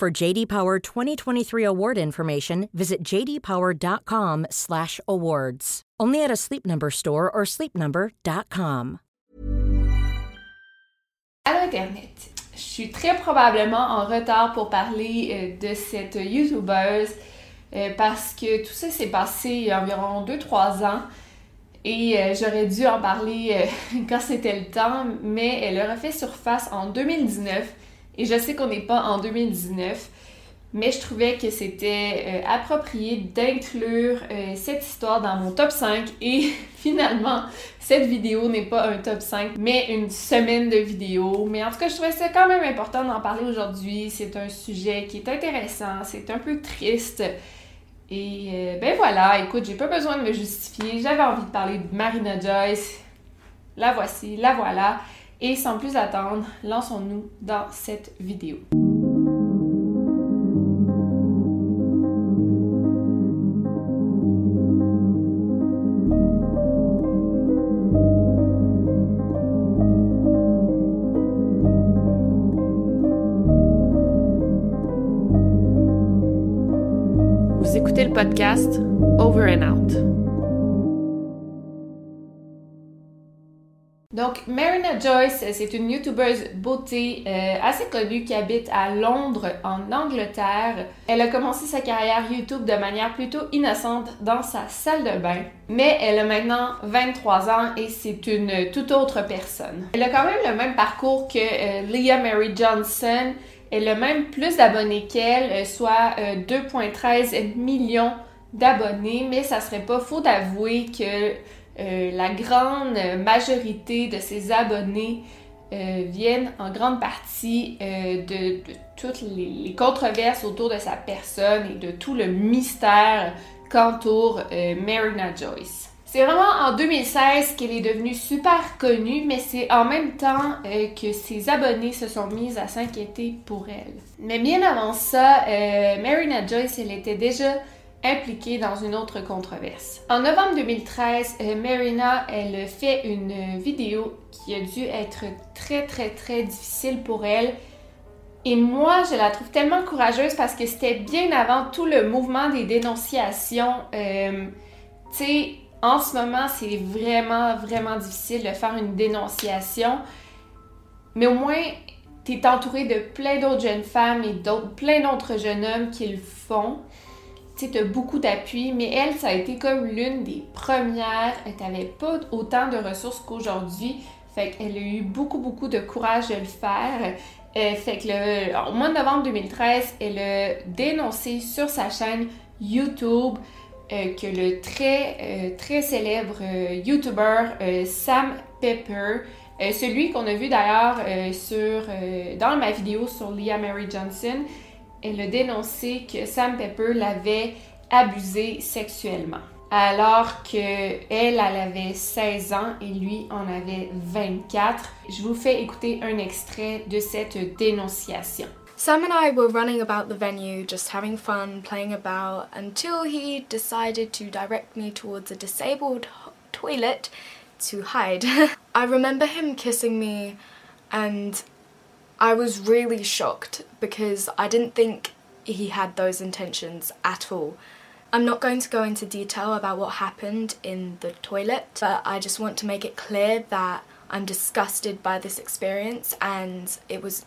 For JD Power 2023 award information, visit jdpower.com/awards. Only at a Sleep Number store or sleepnumber.com. À l'internet, je suis très probablement en retard pour parler euh, de cette youtubeuse euh, parce que tout ça s'est passé il y a environ 2-3 ans et euh, j'aurais dû en parler quand c'était le temps, mais elle a refait surface en 2019 et je sais qu'on n'est pas en 2019, mais je trouvais que c'était euh, approprié d'inclure euh, cette histoire dans mon top 5 et finalement, cette vidéo n'est pas un top 5, mais une semaine de vidéos. Mais en tout cas, je trouvais ça quand même important d'en parler aujourd'hui. C'est un sujet qui est intéressant, c'est un peu triste. Et euh, ben voilà, écoute, j'ai pas besoin de me justifier. J'avais envie de parler de Marina Joyce. La voici, la voilà. Et sans plus attendre, lançons-nous dans cette vidéo. Vous écoutez le podcast Over and Out. Donc, Marina Joyce, c'est une youtubeuse beauté euh, assez connue qui habite à Londres, en Angleterre. Elle a commencé sa carrière YouTube de manière plutôt innocente dans sa salle de bain, mais elle a maintenant 23 ans et c'est une toute autre personne. Elle a quand même le même parcours que euh, Leah Mary Johnson. Elle a même plus d'abonnés qu'elle, euh, soit 2,13 millions d'abonnés, mais ça serait pas faux d'avouer que euh, la grande majorité de ses abonnés euh, viennent en grande partie euh, de, toutes les, controverses autour de sa personne et de tout le mystère qu'entoure Marina Joyce. C'est vraiment en 2016 qu'elle est devenue super connue, mais c'est en même temps que ses abonnés se sont mis à s'inquiéter pour elle. Mais bien avant ça, Marina Joyce, elle était déjà impliquée dans une autre controverse. En novembre 2013, euh, Marina, elle fait une vidéo qui a dû être très très très difficile pour elle. Et moi, je la trouve tellement courageuse parce que c'était bien avant tout le mouvement des dénonciations. Euh, tu sais, en ce moment, c'est vraiment, vraiment difficile de faire une dénonciation. Mais au moins, tu es entouré de plein d'autres jeunes femmes et plein d'autres jeunes hommes qui le font tu beaucoup d'appui, mais elle, ça a été comme l'une des premières. Elle n'avait pas autant de ressources qu'aujourd'hui. Fait qu'elle a eu beaucoup, beaucoup de courage de le faire. Euh, fait que le, au mois de novembre 2013, elle a dénoncé sur sa chaîne YouTube euh, que le très, euh, très célèbre YouTuber Sam Pepper, celui qu'on a vu d'ailleurs sur dans ma vidéo sur Leah Mary Johnson, elle a dénoncé que Sam Pepper l'avait abusé sexuellement. Alors que elle, elle avait 16 ans et lui en avait 24. Je vous fais écouter un extrait de cette dénonciation. Sam and I were running about the venue, just having fun, playing about, until he decided to direct me towards a disabled toilet to hide. I remember him kissing me and I was really shocked because I didn't think he had those intentions at all. I'm not going to go into detail about what happened in the toilet, but I just want to make it clear that I'm disgusted by this experience and it was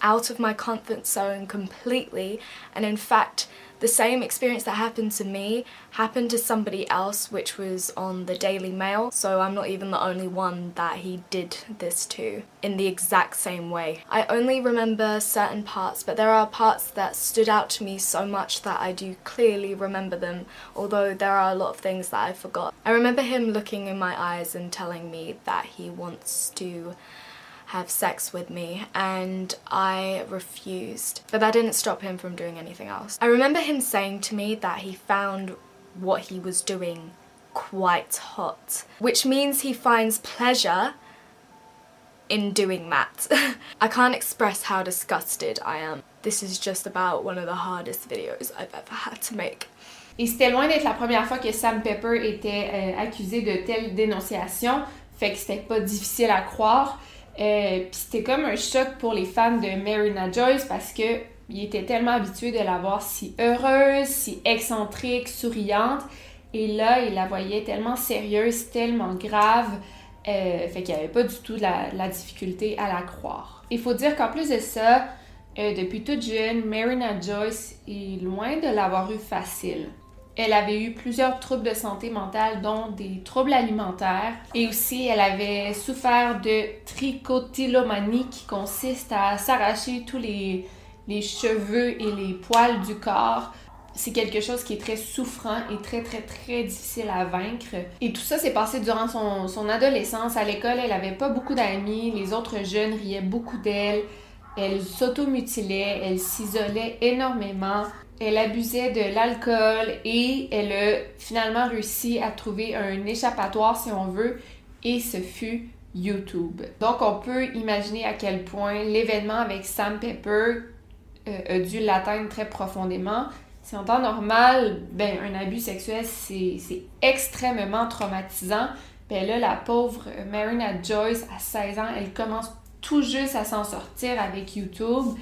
out of my comfort zone completely. And in fact, the same experience that happened to me happened to somebody else, which was on the Daily Mail. So I'm not even the only one that he did this to in the exact same way. I only remember certain parts, but there are parts that stood out to me so much that I do clearly remember them, although there are a lot of things that I forgot. I remember him looking in my eyes and telling me that he wants to have sex with me and I refused. But that didn't stop him from doing anything else. I remember him saying to me that he found what he was doing quite hot, which means he finds pleasure in doing that. I can't express how disgusted I am. This is just about one of the hardest videos I've ever had to make. Et c'était loin d'être la première fois que Sam Pepper était euh, accusé de telles dénonciations, fait que c'était pas difficile à croire. Euh, c'était comme un choc pour les fans de Marina Joyce parce que il était tellement habitué de la voir si heureuse, si excentrique, souriante. Et là, il la voyait tellement sérieuse, tellement grave. Euh, fait qu'il n'y avait pas du tout la, la, difficulté à la croire. Il faut dire qu'en plus de ça, euh, depuis toute jeune, Marina Joyce est loin de l'avoir eu facile. Elle avait eu plusieurs troubles de santé mentale, dont des troubles alimentaires. Et aussi, elle avait souffert de tricotylomanie, qui consiste à s'arracher tous les, les cheveux et les poils du corps c'est quelque chose qui est très souffrant et très, très, très difficile à vaincre. Et tout ça s'est passé durant son, son adolescence. À l'école, elle avait pas beaucoup d'amis. Les autres jeunes riaient beaucoup d'elle. Elle s'automutilait. Elle s'isolait énormément. Elle abusait de l'alcool et elle a finalement réussi à trouver un échappatoire, si on veut, et ce fut YouTube. Donc, on peut imaginer à quel point l'événement avec Sam Pepper euh, a dû l'atteindre très profondément. Si en temps normal, ben, un abus sexuel, c'est extrêmement traumatisant. Ben là, la pauvre Marina Joyce, à 16 ans, elle commence tout juste à s'en sortir avec YouTube.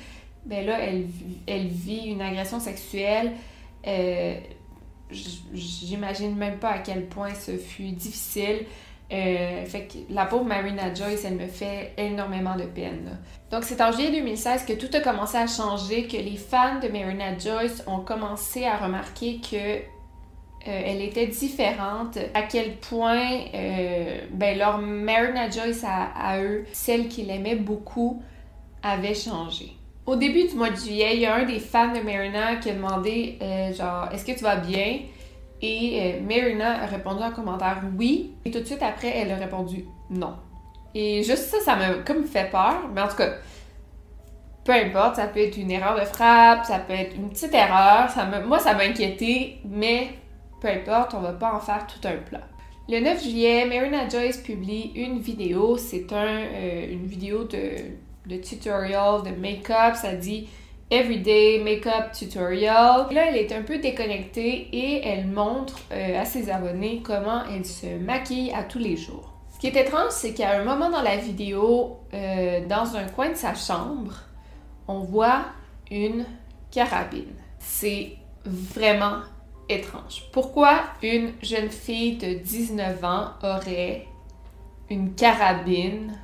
Ben là, elle, elle vit une agression sexuelle. Euh, J'imagine même pas à quel point ce fut difficile. Euh, fait que la pauvre Marina Joyce, elle me fait énormément de peine. Donc c'est en juillet 2016 que tout a commencé à changer, que les fans de Marina Joyce ont commencé à remarquer que euh, elle était différente, à quel point ben, leur Marina Joyce à eux, celle qu'ils aimaient beaucoup, avait changé. Au début du mois de juillet, il y a un des fans de Marina qui a demandé genre est-ce que tu vas bien? Et euh, Marina a répondu en commentaire oui. Et tout de suite après, elle a répondu non. Et juste ça, ça m'a comme fait peur. Mais en tout cas, peu importe, ça peut être une erreur de frappe, ça peut être une petite erreur. Ça moi, ça m'a inquiété, mais peu importe, on va pas en faire tout un plat. Le 9 juillet, Marina Joyce publie une vidéo. C'est un, euh, une vidéo de, de tutorial de make-up. Ça dit Everyday Makeup Tutorial. Là, elle est un peu déconnectée et elle montre euh, à ses abonnés comment elle se maquille à tous les jours. Ce qui est étrange, c'est qu'à un moment dans la vidéo, euh, dans un coin de sa chambre, on voit une carabine. C'est vraiment étrange. Pourquoi une jeune fille de 19 ans aurait une carabine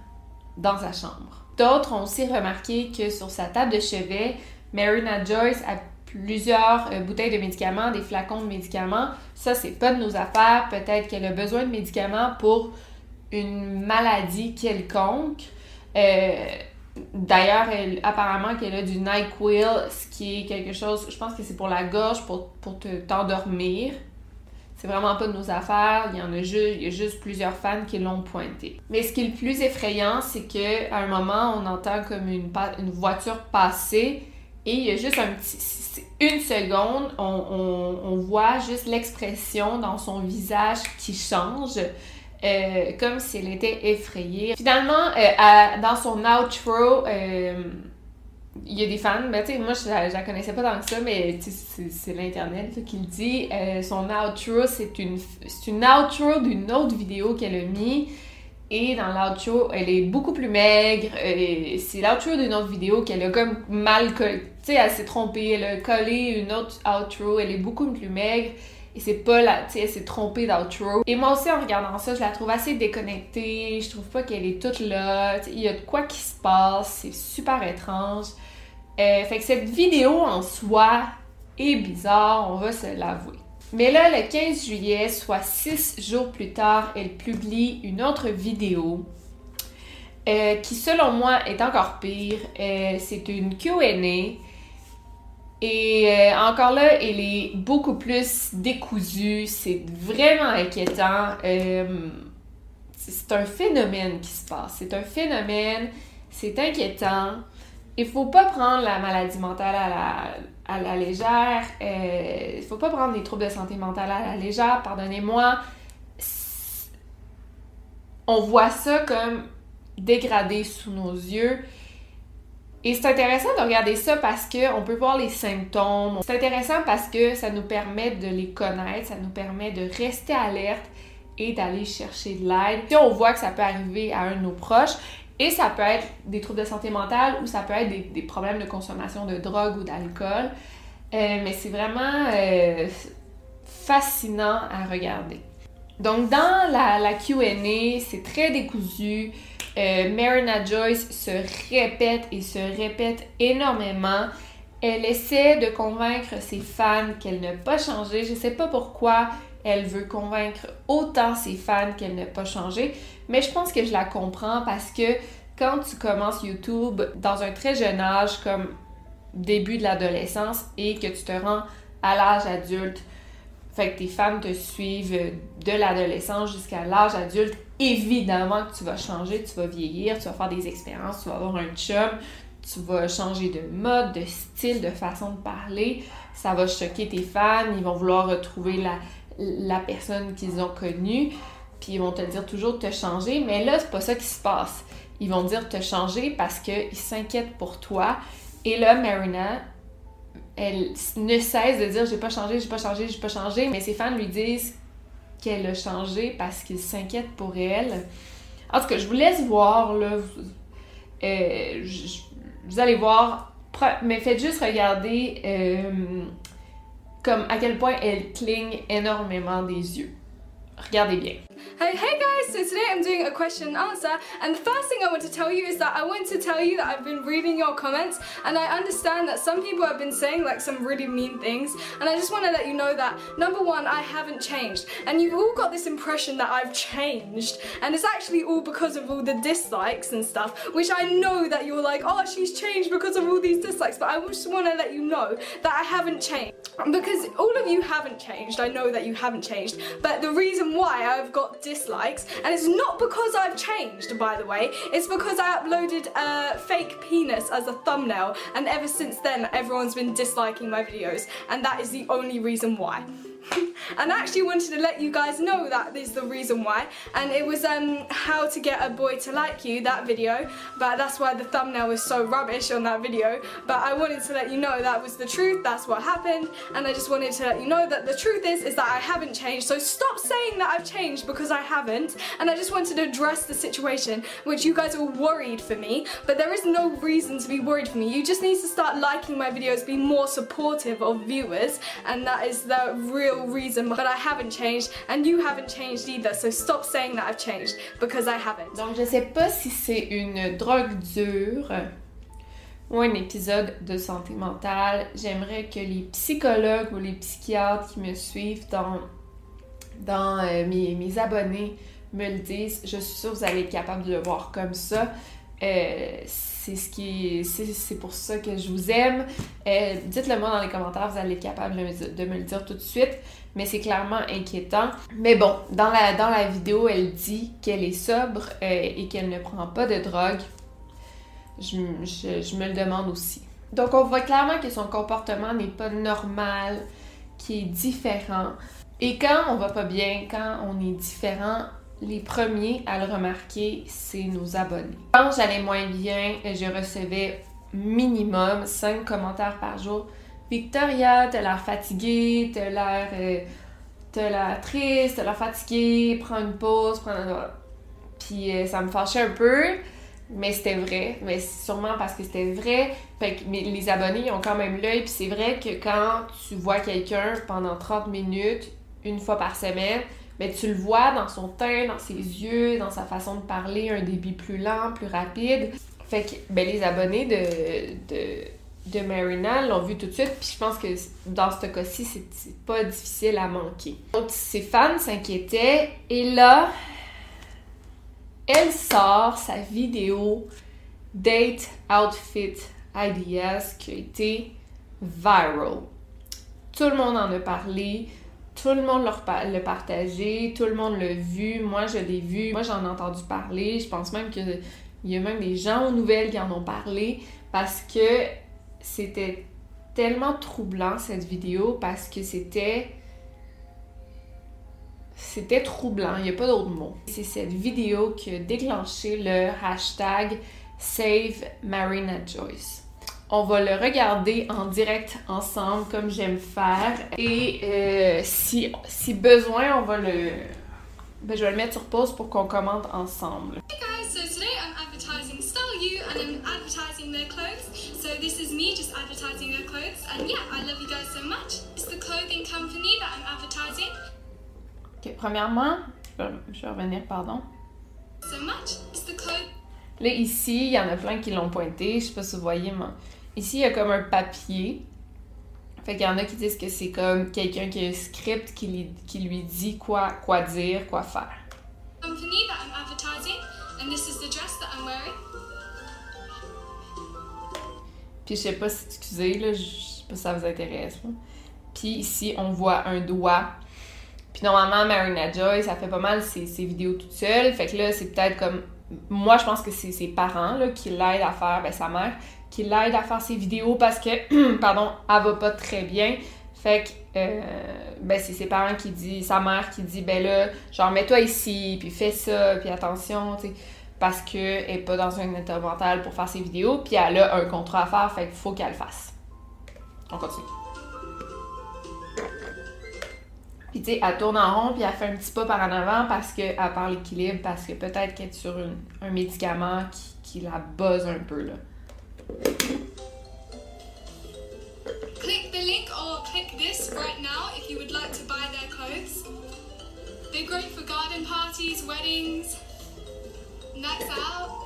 dans sa chambre? D'autres ont aussi remarqué que sur sa table de chevet, Marina Joyce a plusieurs euh, bouteilles de médicaments, des flacons de médicaments. Ça, c'est pas de nos affaires. Peut-être qu'elle a besoin de médicaments pour une maladie quelconque. Euh, d'ailleurs, apparemment qu'elle a du NyQuil, ce qui est quelque chose, je pense que c'est pour la gorge, pour, pour te, t'endormir. C'est vraiment pas de nos affaires. Il y en a juste, il y a juste plusieurs fans qui l'ont pointé. Mais ce qui est le plus effrayant, c'est que à un moment, on entend comme une, une voiture passer et il y a juste. Une seconde, on, voit juste l'expression dans son visage qui change. Euh, comme si elle était effrayée. Finalement, euh, dans son outro, euh, il y a des fans, ben, tu sais, moi je la, la, connaissais pas tant que ça, mais c'est l'internet qui le dit. son outro, c'est une, une outro d'une autre vidéo qu'elle a mis. Et dans l'outro, elle est beaucoup plus maigre. C'est l'outro d'une autre vidéo qu'elle a comme mal collé. Tu sais, elle s'est trompée. Elle a collé une autre outro. Elle est beaucoup plus maigre. Et c'est pas la. Tu sais, elle s'est trompée d'outro. Et moi aussi, en regardant ça, je la trouve assez déconnectée. Je trouve pas qu'elle est toute là. Il y a de quoi qui se passe. C'est super étrange. Euh, fait que cette vidéo en soi est bizarre, on va se l'avouer. Mais là, le 15 juillet, soit six jours plus tard, elle publie une autre vidéo euh, qui, selon moi, est encore pire. Euh, c'est une QA. Et encore là, elle est beaucoup plus décousue. C'est vraiment inquiétant. c'est un phénomène qui se passe. C'est un phénomène. c'est inquiétant. Il faut pas prendre la maladie mentale à la, à la légère. Euh, il faut pas prendre les troubles de santé mentale à la légère, pardonnez-moi. On voit ça comme dégradé sous nos yeux. Et c'est intéressant de regarder ça parce qu'on peut voir les symptômes. C'est intéressant parce que ça nous permet de les connaître, ça nous permet de rester alerte et d'aller chercher de l'aide. Si on voit que ça peut arriver à un de nos proches, et ça peut être des troubles de santé mentale ou ça peut être des, problèmes de consommation de drogue ou d'alcool. Euh, mais c'est vraiment euh, fascinant à regarder. Donc, dans la, la QA, c'est très décousu. Euh, Marina Joyce se répète et se répète énormément. Elle essaie de convaincre ses fans qu'elle n'a pas changé. Je ne sais pas pourquoi elle veut convaincre autant ses fans qu'elle n'a pas changé, mais je pense que je la comprends parce que quand tu commences YouTube dans un très jeune âge, comme début de l'adolescence, et que tu te rends à l'âge adulte, fait que tes fans te suivent de l'adolescence jusqu'à l'âge adulte, évidemment que tu vas changer, tu vas vieillir, tu vas faire des expériences, tu vas avoir un chum, tu vas changer de mode, de style, de façon de parler. Ça va choquer tes fans, ils vont vouloir retrouver la, la personne qu'ils ont connue, puis ils vont te dire toujours te changer, mais là, c'est pas ça qui se passe. Ils vont dire te changer parce qu'ils s'inquiètent pour toi. Et là, Marina, elle ne cesse de dire j'ai pas changé, j'ai pas changé, j'ai pas changé, mais ses fans lui disent qu'elle a changé parce qu'ils s'inquiètent pour elle. En tout cas, je vous laisse voir, là. Euh, vous allez voir, mais faites juste regarder euh, comme à quel point elle cligne énormément des yeux. Regardez bien. Hey, hey guys, so today I'm doing a question and answer and the first thing I want to tell you is that I want to tell you that I've been reading your comments and I understand that some people have been saying like some really mean things and I just want to let you know that number one, I haven't changed and you've all got this impression that I've changed and it's actually all because of all the dislikes and stuff which I know that you're like, oh she's changed because of all these dislikes but I just want to let you know that I haven't changed because all of you haven't changed, I know that you haven't changed but the reason why I've got dislikes and it's not because I've changed by the way it's because I uploaded a fake penis as a thumbnail and ever since then everyone's been disliking my videos and that is the only reason why. and I actually wanted to let you guys know that is the reason why. And it was um how to get a boy to like you that video. But that's why the thumbnail was so rubbish on that video. But I wanted to let you know that was the truth. That's what happened. And I just wanted to let you know that the truth is is that I haven't changed. So stop saying that I've changed because I haven't. And I just wanted to address the situation which you guys are worried for me. But there is no reason to be worried for me. You just need to start liking my videos be more supportive of viewers. And that is the real reason, but I haven't changed and you haven't changed either. So stop saying that I've changed because I haven't. Donc je sais pas si c'est une drogue dure ou un épisode de santé mentale. J'aimerais que les psychologues ou les psychiatres qui me suivent dans, dans euh, mes, mes, abonnés me le disent. Je suis sûre que vous allez être capable de le voir comme ça. Euh, c'est pour ça que je vous aime. Euh, dites-le moi dans les commentaires, vous allez être capable de me, le dire tout de suite. Mais c'est clairement inquiétant. Mais bon, dans la, dans la vidéo, elle dit qu'elle est sobre euh, et qu'elle ne prend pas de drogue. Je, je, me le demande aussi. Donc on voit clairement que son comportement n'est pas normal, qui est différent. Et quand on va pas bien, quand on est différent, les premiers à le remarquer, c'est nos abonnés. Quand j'allais moins bien, je recevais minimum 5 commentaires par jour. Victoria, t'as l'air fatiguée, t'as l'air, euh, t'as l'air triste, t'as l'air fatiguée, prends une pause, prends un... Puis euh, ça me fâchait un peu, mais c'était vrai. Mais sûrement parce que c'était vrai. Fait que les abonnés ont quand même l'œil. Puis c'est vrai que quand tu vois quelqu'un pendant 30 minutes, une fois par semaine, mais tu le vois dans son teint, dans ses yeux, dans sa façon de parler, un débit plus lent, plus rapide. Fait que ben, les abonnés de, de, Marina l'ont vu tout de suite, puis je pense que dans ce cas-ci, c'est pas difficile à manquer. Donc ses fans s'inquiétaient, et là, elle sort sa vidéo Date Outfit Ideas qui a été viral. Tout le monde en a parlé. Tout le monde l'a partagé, tout le monde l'a vu, moi je l'ai vu, moi j'en ai entendu parler, je pense même que Il y a même des gens aux nouvelles qui en ont parlé parce que c'était tellement troublant cette vidéo parce que c'était c'était troublant, il n'y a pas d'autre mot. C'est cette vidéo qui a déclenché le hashtag Save Marina Joyce. On va le regarder en direct ensemble comme j'aime faire et euh, si, si besoin, on va le... Ben, je vais le mettre sur pause pour qu'on commente ensemble. Hey guys, so today I'm advertising Style You and I'm advertising their clothes. So this is me just advertising their clothes and yeah, I love you guys so much. It's the clothing company that I'm advertising. Ok, premièrement, je vais, je vais revenir, pardon. So much. It's the clothing Là, ici, il y en a plein qui l'ont pointé. Je sais pas si vous voyez, mais ici, il y a comme un papier. Fait qu'il y en a qui disent que c'est comme quelqu'un qui a un script qui lui, qui lui dit quoi, quoi dire, quoi faire. company that I'm advertising and this is the dress that I'm wearing. Puis je sais pas si, excusez, là, je sais pas si ça vous intéresse. là. Puis ici, on voit un doigt. Puis normalement, Marina Joy, ça fait pas mal ses, ses vidéos toute seule. Fait que là, c'est peut-être comme. Moi, je pense que c'est ses parents là, qui l'aident à faire, ben sa mère, qui l'aide à faire ses vidéos parce que, pardon, elle va pas très bien. Fait que, euh, ben c'est ses parents qui disent, sa mère qui dit, ben là, genre, mets-toi ici, puis fais ça, puis attention, tu sais parce qu'elle n'est pas dans un état mental pour faire ses vidéos, puis elle a un contrat à faire, fait qu'il faut qu'elle le fasse. On continue. Puis tu sais, elle tourne en rond, puis elle fait un petit pas par en avant parce qu'elle perd l'équilibre, parce que peut-être qu'elle est sur un médicament qui, qui la buzz un peu, là. Click the link or click this right now if you would like to buy their clothes. They're great for garden parties, weddings, nights out.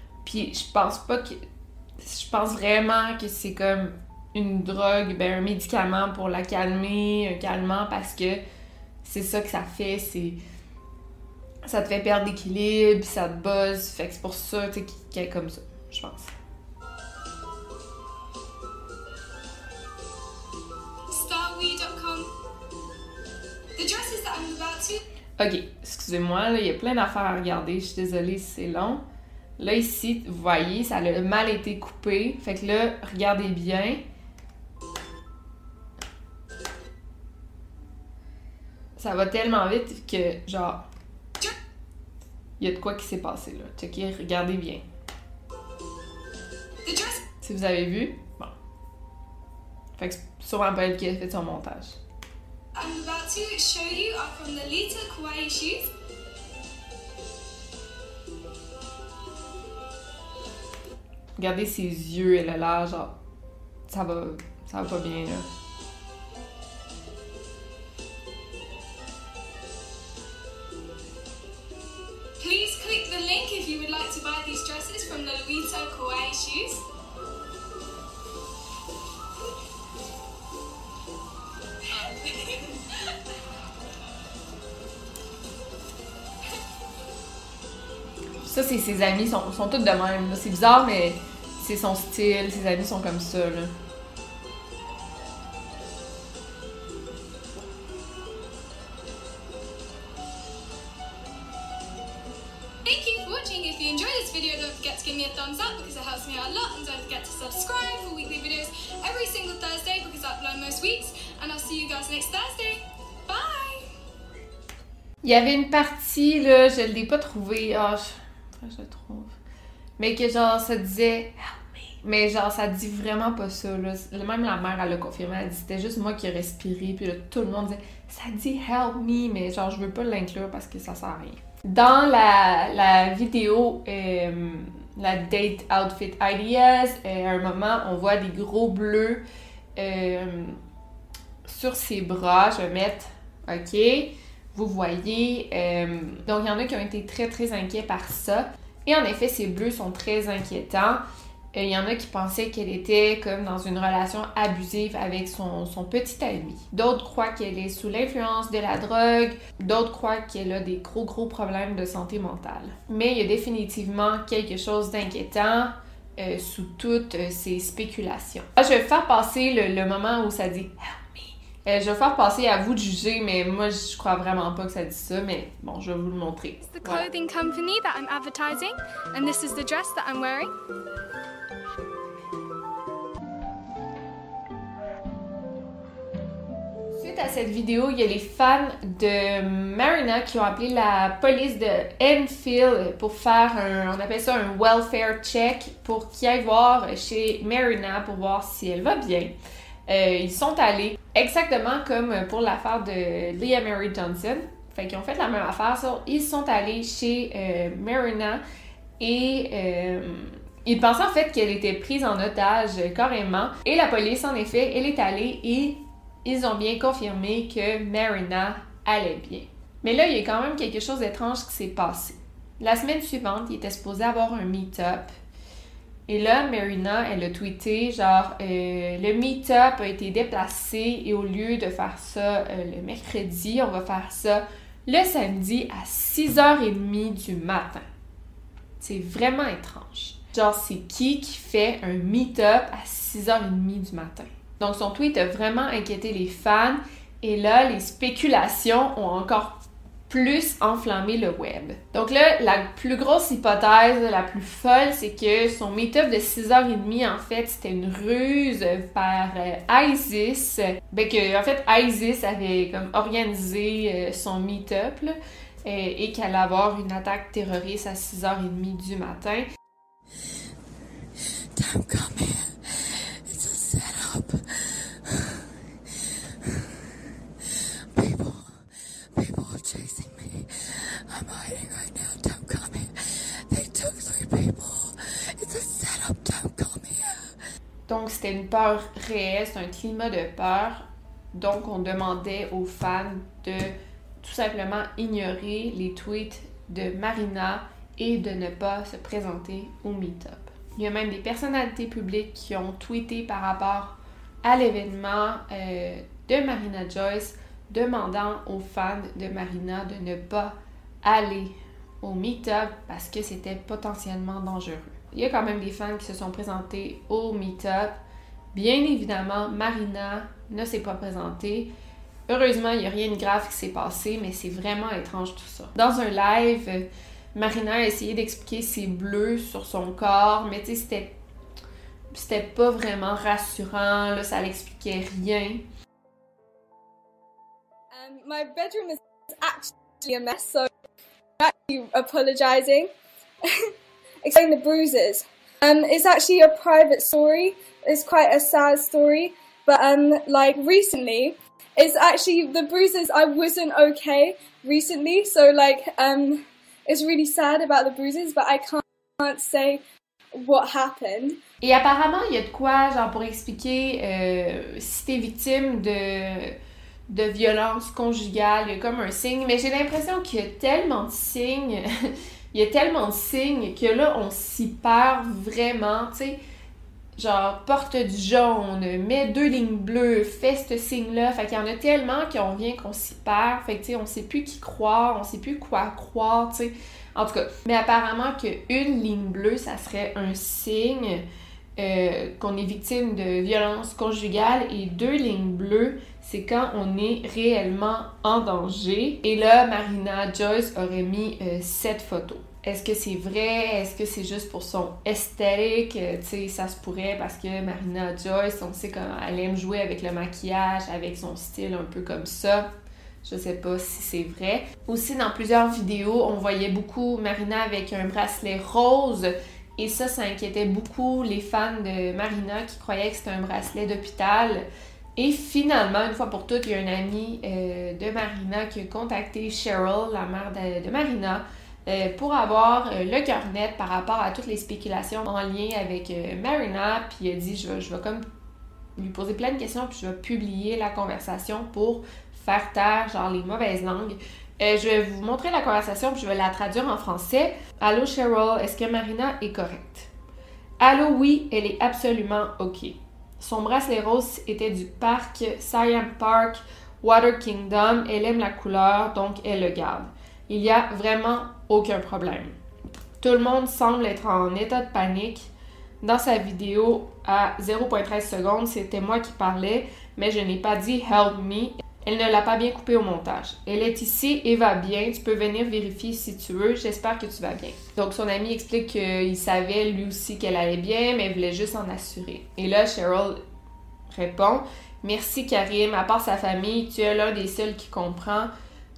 Puis je pense pas que. Je pense vraiment que c'est comme une drogue, ben un médicament pour la calmer, un calmant, parce que c'est ça que ça fait, c'est. Ça te fait perdre l'équilibre, puis ça te buzz, fait que c'est pour ça, qu'elle est comme ça, je pense. Starwe.com. The dresses that I'm about to Ok, excusez-moi, là, il y a plein d'affaires à regarder, je suis désolée si c'est long. Là, ici, vous voyez, ça a mal été coupé. Fait que là, regardez bien. Ça va tellement vite que, genre, il y a de quoi qui s'est passé, là. Checkez, regardez bien. Si vous avez vu, bon. Fait que c'est sûrement pas elle qui a fait son montage. I'm about to show you from the Lita Kawaii shoes. Regardez ses yeux, elle a l'air, genre, ça va, ça va pas bien, là. Please click the link if you would like to buy these dresses from the Lita Kawaii shoes. Ça, c'est ses amis, sont, sont tous de même. C'est bizarre, mais c'est son style, ses amis sont comme ça. Là. Thank you for watching. If you enjoyed this video, don't forget to give me a thumbs up because it helps me out a lot. And don't forget to subscribe for weekly videos every single Thursday because I upload most weeks. And I'll see you guys next Thursday. Bye! Il y avait une partie, là, je l'ai pas trouvée. Ah, je... trouve. Mais que genre, ça disait. Mais genre, ça dit vraiment pas ça, là. Même la mère, elle l'a confirmé. Elle dit c'était juste moi qui ai respiré. Puis là, tout le monde disait ça dit Help me. Mais genre, je veux pas l'inclure parce que ça sert à rien. Dans la, la vidéo, euh, la Date Outfit Ideas, euh, à un moment, on voit des gros bleus euh, sur ses bras. Je vais mettre, OK, vous voyez. donc, il y en a qui ont été très, très inquiets par ça. Et en effet, ces bleus sont très inquiétants. Euh, Il y en a qui pensaient qu'elle était comme dans une relation abusive avec son, son petit ami. D'autres croient qu'elle est sous l'influence de la drogue. D'autres croient qu'elle a des gros, gros problèmes de santé mentale. Mais il y a définitivement quelque chose d'inquiétant euh, sous toutes euh, ces spéculations. Je vais faire passer le, le moment où ça dit Help me. Euh, je vais faire passer à vous de juger, mais moi je crois vraiment pas que ça dit ça, mais bon, je vais vous le montrer. Clothing company dress wearing. Suite à cette vidéo, il y a les fans de Marina qui ont appelé la police de Enfield pour faire un, on appelle ça un welfare check, pour qu'ils aillent voir chez Marina pour voir si elle va bien. Euh, ils sont allés exactement comme pour l'affaire de Leah Mary Johnson. Fait qu'ils ont fait la même affaire. Ils sont allés chez euh, Marina et euh, ils pensaient en fait qu'elle était prise en otage carrément. Et la police, en effet, elle est allée et ils ont bien confirmé que Marina allait bien. Mais là, il y a quand même quelque chose d'étrange qui s'est passé. La semaine suivante, il était supposé avoir un meet-up. Et là, Marina, elle a tweeté genre euh, le meet-up a été déplacé et au lieu de faire ça euh, le mercredi, on va faire ça le samedi à 6h30 du matin. C'est vraiment étrange. Genre, c'est qui qui fait un meet-up à 6h30 du matin? Donc, son tweet a vraiment inquiété les fans. Et là, les spéculations ont encore plus enflammé le web. Donc là, la plus grosse hypothèse, la plus folle, c'est que son meet-up de 6h30, en fait, c'était une ruse par euh, ISIS. Ben que, en fait, ISIS avait comme organisé euh, son meet-up, et, qu'elle allait avoir une attaque terroriste à 6h30 du matin. Don't come here. It's a setup. People, people are chasing me. I'm hiding right now. Don't come here. They took three people. It's a setup. Don't come here. Donc, c'était une peur réelle, c'est un climat de peur. Donc, on demandait aux fans de tout simplement ignorer les tweets de Marina et de ne pas se présenter au meet-up. Il y a même des personnalités publiques qui ont tweeté par rapport à l'événement euh, de Marina Joyce demandant aux fans de Marina de ne pas aller au meet-up parce que c'était potentiellement dangereux. Il y a quand même des fans qui se sont présentés au meet-up. Bien évidemment, Marina ne s'est pas présentée. Heureusement, il n'y a rien de grave qui s'est passé, mais c'est vraiment étrange tout ça. Dans un live, Marina a essayé d'expliquer ses bleus sur son corps, mais tu sais, c'était, pas vraiment rassurant, là, ça l'expliquait rien. Um, my bedroom is actually a mess, so I'm actually apologising. Explain the bruises. Um, it's actually a private story. It's quite a sad story, but um, like recently, it's actually the bruises. I wasn't okay recently, so like um, it's really sad about the bruises, but I can't, can't say what happened. Et apparemment, il y a de quoi, genre, pour expliquer euh, si t'es victime de, de violence conjugale, il y a comme un signe. Mais j'ai l'impression qu'il y a tellement de signes, il y a tellement de signes que là, on s'y perd vraiment, tu sais. Genre, porte du jaune, mets deux lignes bleues, fais ce signe-là. Fait qu'il y en a tellement qu'on vient qu'on s'y perd. Fait que, tu sais, on sait plus qui croire, on sait plus quoi croire, tu sais. En tout cas, mais apparemment qu'une ligne bleue, ça serait un signe. euh, qu'on est victime de violence conjugale et deux lignes bleues, c'est quand on est réellement en danger. Et là, Marina Joyce aurait mis euh, cette photo. Est-ce que c'est vrai? Est-ce que c'est juste pour son esthétique? Euh, tu sais, ça se pourrait parce que Marina Joyce, on sait qu'elle aime jouer avec le maquillage, avec son style un peu comme ça. Je sais pas si c'est vrai. Aussi, dans plusieurs vidéos, on voyait beaucoup Marina avec un bracelet rose. Et ça, ça inquiétait beaucoup les fans de Marina qui croyaient que c'était un bracelet d'hôpital. Et finalement, une fois pour toutes, il y a un ami euh, de Marina qui a contacté Cheryl, la mère de, Marina, euh, pour avoir euh, le cœur net par rapport à toutes les spéculations en lien avec Marina. Puis il a dit, je vais, je vais comme lui poser plein de questions, puis je vais publier la conversation pour faire taire, genre, les mauvaises langues. je vais vous montrer la conversation, puis je vais la traduire en français. Allô Cheryl, est-ce que Marina est correcte? Allô, oui, elle est absolument OK. Son bracelet rose était du parc Siam Park Water Kingdom. Elle aime la couleur, donc elle le garde. Il n'y a vraiment aucun problème. Tout le monde semble être en état de panique. Dans sa vidéo à 0.13 secondes, c'était moi qui parlais, mais je n'ai pas dit help me. Elle ne l'a pas bien coupé au montage. Elle est ici et va bien. Tu peux venir vérifier si tu veux. J'espère que tu vas bien. Donc, son ami explique qu'il savait lui aussi qu'elle allait bien, mais il voulait juste en assurer. Et là, Cheryl répond Merci Karim, à part sa famille, tu es l'un des seuls qui comprend.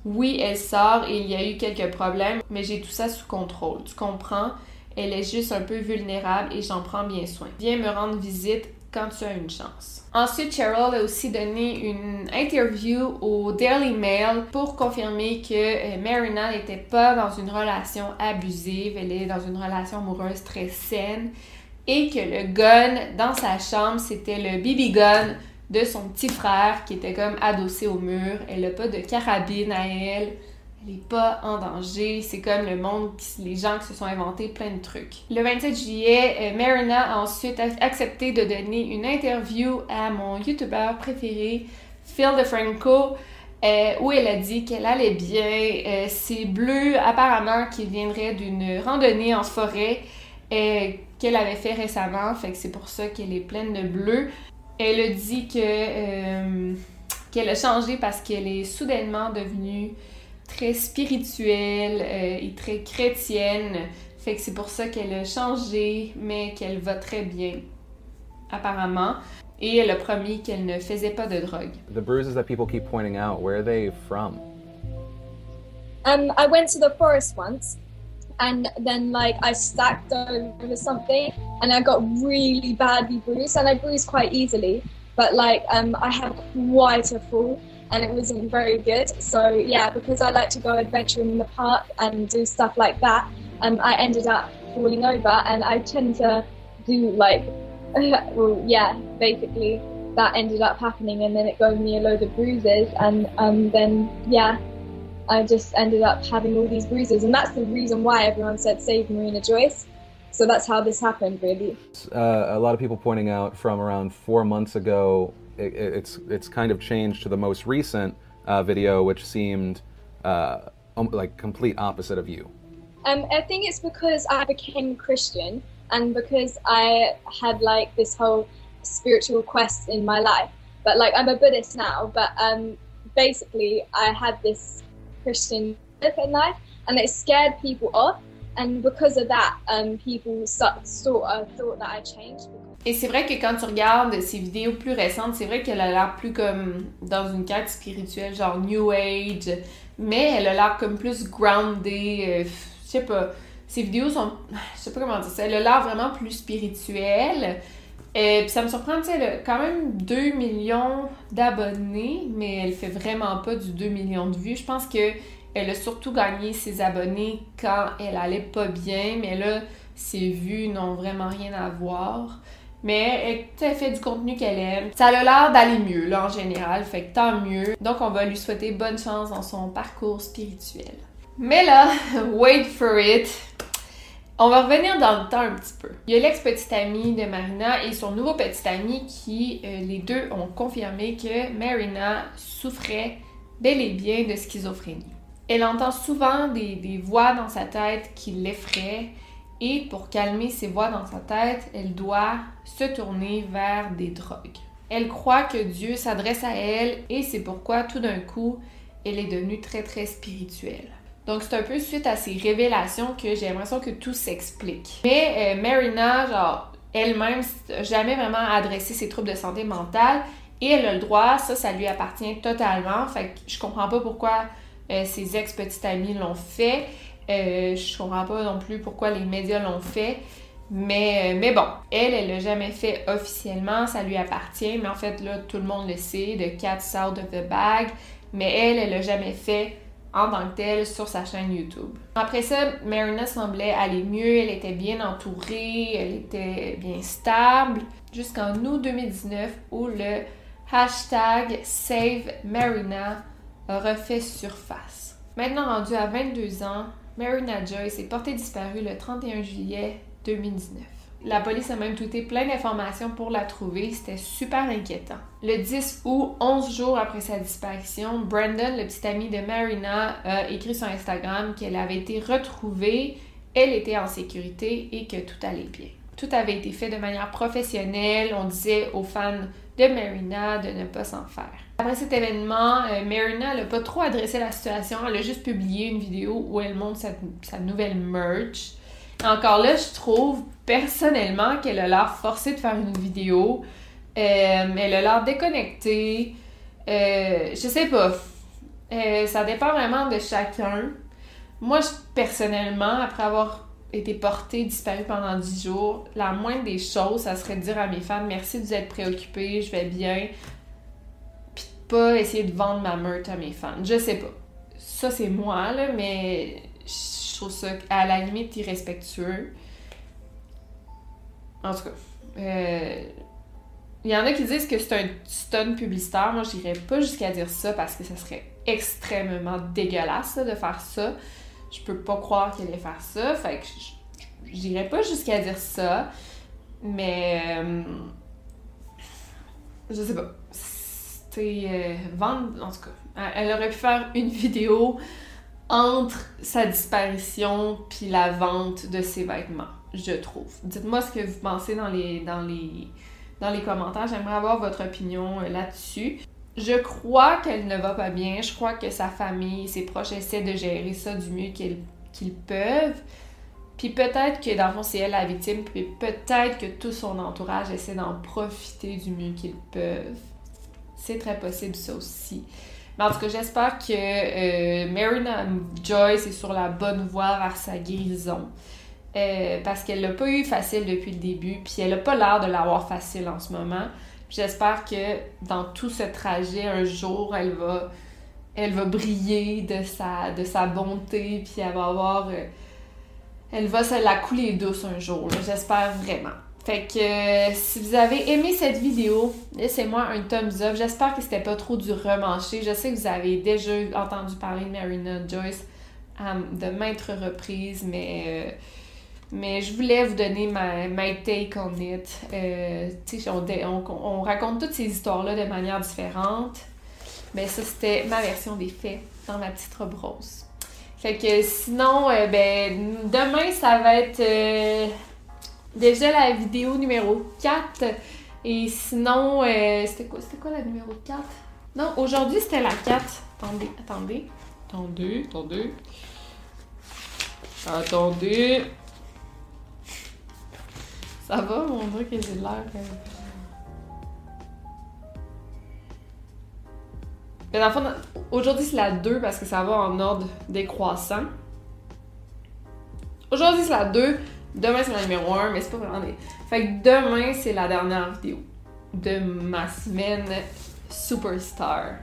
Oui, elle sort et il y a eu quelques problèmes, mais j'ai tout ça sous contrôle. Tu comprends? Elle est juste un peu vulnérable et j'en prends bien soin. Viens me rendre visite quand tu as une chance. Ensuite, Cheryl a aussi donné une interview au Daily Mail pour confirmer que euh, Marina n'était pas dans une relation abusive, elle est dans une relation amoureuse très saine et que le gun dans sa chambre, c'était le BB gun de son petit frère qui était comme adossé au mur. Elle n'a pas de carabine à elle elle n'est pas en danger. C'est comme le monde, les gens qui se sont inventés plein de trucs. Le 27 juillet, euh, Marina a ensuite accepté de donner une interview à mon youtubeur préféré, Phil DeFranco, euh, où elle a dit qu'elle allait bien. Euh, c'est bleu, apparemment, qui viendrait d'une randonnée en forêt qu'elle avait fait récemment. Fait que c'est pour ça qu'elle est pleine de bleu. Elle a dit que qu'elle a changé parce qu'elle est soudainement devenue très spirituelle euh, et très chrétienne. Fait que c'est pour ça qu'elle a changé, mais qu'elle va très bien, apparemment. Et elle a promis qu'elle ne faisait pas de drogue. The bruises that people keep pointing out, where are they from? Um, I went to the forest once, and then like I stacked over something, and I got really badly bruised, and I bruised quite easily. But like um, I have quite a fall, and it wasn't very good. So yeah, because I like to go adventuring in the park and do stuff like that, um, I ended up falling over, and I tend to do like, well, yeah, basically that ended up happening, and then it gave me a load of bruises, and um, then yeah. I just ended up having all these bruises, and that's the reason why everyone said save Marina Joyce. So that's how this happened, really. Uh, a lot of people pointing out from around four months ago it, it's it's kind of changed to the most recent uh, video, which seemed uh, like complete opposite of you. Um, I think it's because I became Christian and because I had like this whole spiritual quest in my life. But like I'm a Buddhist now, but um, basically I had this Christian life in life, and it scared people off. And because of that, um, people sort of thought that I changed. Et c'est vrai que quand tu regardes ses vidéos plus récentes, c'est vrai qu'elle a l'air plus comme dans une quête spirituelle, genre New Age, mais elle a l'air comme plus grounded, euh, je sais pas. Ses vidéos sont, je sais pas comment dire ça, elle a l'air vraiment plus spirituelle. Et euh, puis ça me surprend, tu sais, elle a quand même 2 millions d'abonnés, mais elle fait vraiment pas du 2 millions de vues. Je pense que elle a surtout gagné ses abonnés quand elle allait pas bien, mais là, ses vues n'ont vraiment rien à voir. Mais elle fait du contenu qu'elle aime. Ça a l'air d'aller mieux, là, en général. Fait que tant mieux. Donc, on va lui souhaiter bonne chance dans son parcours spirituel. Mais là, wait for it. On va revenir dans le temps un petit peu. Il y a l'ex-petite amie de Marina et son nouveau petit ami qui, euh, les deux, ont confirmé que Marina souffrait bel et bien de schizophrénie. Elle entend souvent des, des voix dans sa tête qui l'effraient et pour calmer ses voix dans sa tête, elle doit se tourner vers des drogues. Elle croit que Dieu s'adresse à elle et c'est pourquoi tout d'un coup, elle est devenue très très spirituelle. Donc c'est un peu suite à ces révélations que j'ai l'impression que tout s'explique. Mais euh, Marina, genre, elle-même, jamais vraiment adressé ses troubles de santé mentale et elle a le droit, ça, ça lui appartient totalement. Fait que je comprends pas pourquoi euh, ses ex-petites amies l'ont fait. Euh, je comprends pas non plus pourquoi les médias l'ont fait. Mais, euh, mais bon, elle, elle l'a jamais fait officiellement, ça lui appartient. Mais en fait, là, tout le monde le sait, de Cat's Out of the Bag. Mais elle, elle l'a jamais fait en tant que telle sur sa chaîne YouTube. Après ça, Marina semblait aller mieux, elle était bien entourée, elle était bien stable, jusqu'en août 2019 où le hashtag Save Marina refait surface. Maintenant rendue à 22 ans, Marina Joyce est portée disparue le 31 juillet 2019. La police a même tweeté plein d'informations pour la trouver, c'était super inquiétant. Le 10 août, 11 jours après sa disparition, Brandon, le petit ami de Marina, a écrit sur Instagram qu'elle avait été retrouvée, elle était en sécurité et que tout allait bien. Tout avait été fait de manière professionnelle, on disait aux fans de Marina de ne pas s'en faire. Après cet événement, euh, Marina n'a pas trop adressé la situation, elle a juste publié une vidéo où elle montre sa nouvelle merch. Encore là, je trouve personnellement qu'elle a l'air forcée de faire une vidéo. Euh, elle a l'air déconnectée. Euh, je sais pas. Euh, ça dépend vraiment de chacun. Moi, personnellement, après avoir été portée, disparue pendant 10 jours, la moindre des choses, ça serait de dire à mes fans merci de vous être préoccupés, je vais bien. Puis pas essayer de vendre ma meurtre à mes fans. Je sais pas. Ça, c'est moi, là, mais je trouve ça à la limite irrespectueux. En tout cas, euh, il y en a qui disent que c'est un stun publicitaire. Moi, j'irais pas jusqu'à dire ça parce que ça serait extrêmement dégueulasse de faire ça. Je peux pas croire qu'elle allait faire ça. Fait que j'irais pas jusqu'à dire ça. Mais. Euh, je sais pas. C'était. Euh, vendre. En tout cas, elle aurait pu faire une vidéo entre sa disparition puis la vente de ses vêtements, je trouve. Dites-moi ce que vous pensez dans les, dans les, dans les commentaires. J'aimerais avoir votre opinion euh, là-dessus. Je crois qu'elle ne va pas bien. Je crois que sa famille, ses proches essaient de gérer ça du mieux qu'ils peuvent. Puis peut-être que dans le fond, c'est elle la victime, puis peut-être que tout son entourage essaie d'en profiter du mieux qu'ils peuvent. C'est très possible ça aussi. Mais en tout cas, j'espère que euh, Marina Joyce est sur la bonne voie vers sa guérison. Euh, parce qu'elle l'a pas eu facile depuis le début, puis elle a pas l'air de l'avoir facile en ce moment. J'espère que dans tout ce trajet, un jour, elle va, elle va briller de sa, de sa bonté, puis elle va avoir. Euh, elle va se la couler douce un jour. J'espère vraiment. Fait que euh, si vous avez aimé cette vidéo, laissez-moi un thumbs up. J'espère que c'était pas trop du remanché. Je sais que vous avez déjà entendu parler de Marina Joyce euh, de maintes reprises, mais, mais je voulais vous donner ma, my take on it. On, on, raconte toutes ces histoires-là de manière différente. Mais ça, c'était ma version des faits dans ma petite robe rose. Fait que sinon, ben, demain, ça va être déjà la vidéo numéro 4. Et sinon, euh, c'était quoi, quoi la numéro 4? Non, aujourd'hui c'était la 4. Attendez, attendez. Attendez, attendez. Attendez. Ça va, mon dieu que j'ai l'air. Mais dans le fond, aujourd'hui c'est la 2 parce que ça va en ordre décroissant. Aujourd'hui c'est la 2. Demain, c'est la numéro 1, mais c'est pas vraiment des. Fait que demain, c'est la dernière vidéo de ma semaine Superstar.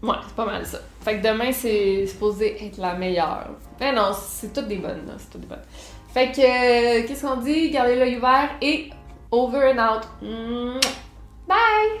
Ouais, c'est pas mal ça. Fait que demain, c'est supposé être la meilleure. Mais non, c'est toutes des bonnes, C'est toutes des bonnes. Fait que, qu'est-ce qu'on dit? Gardez l'œil ouvert et over and out. Bye!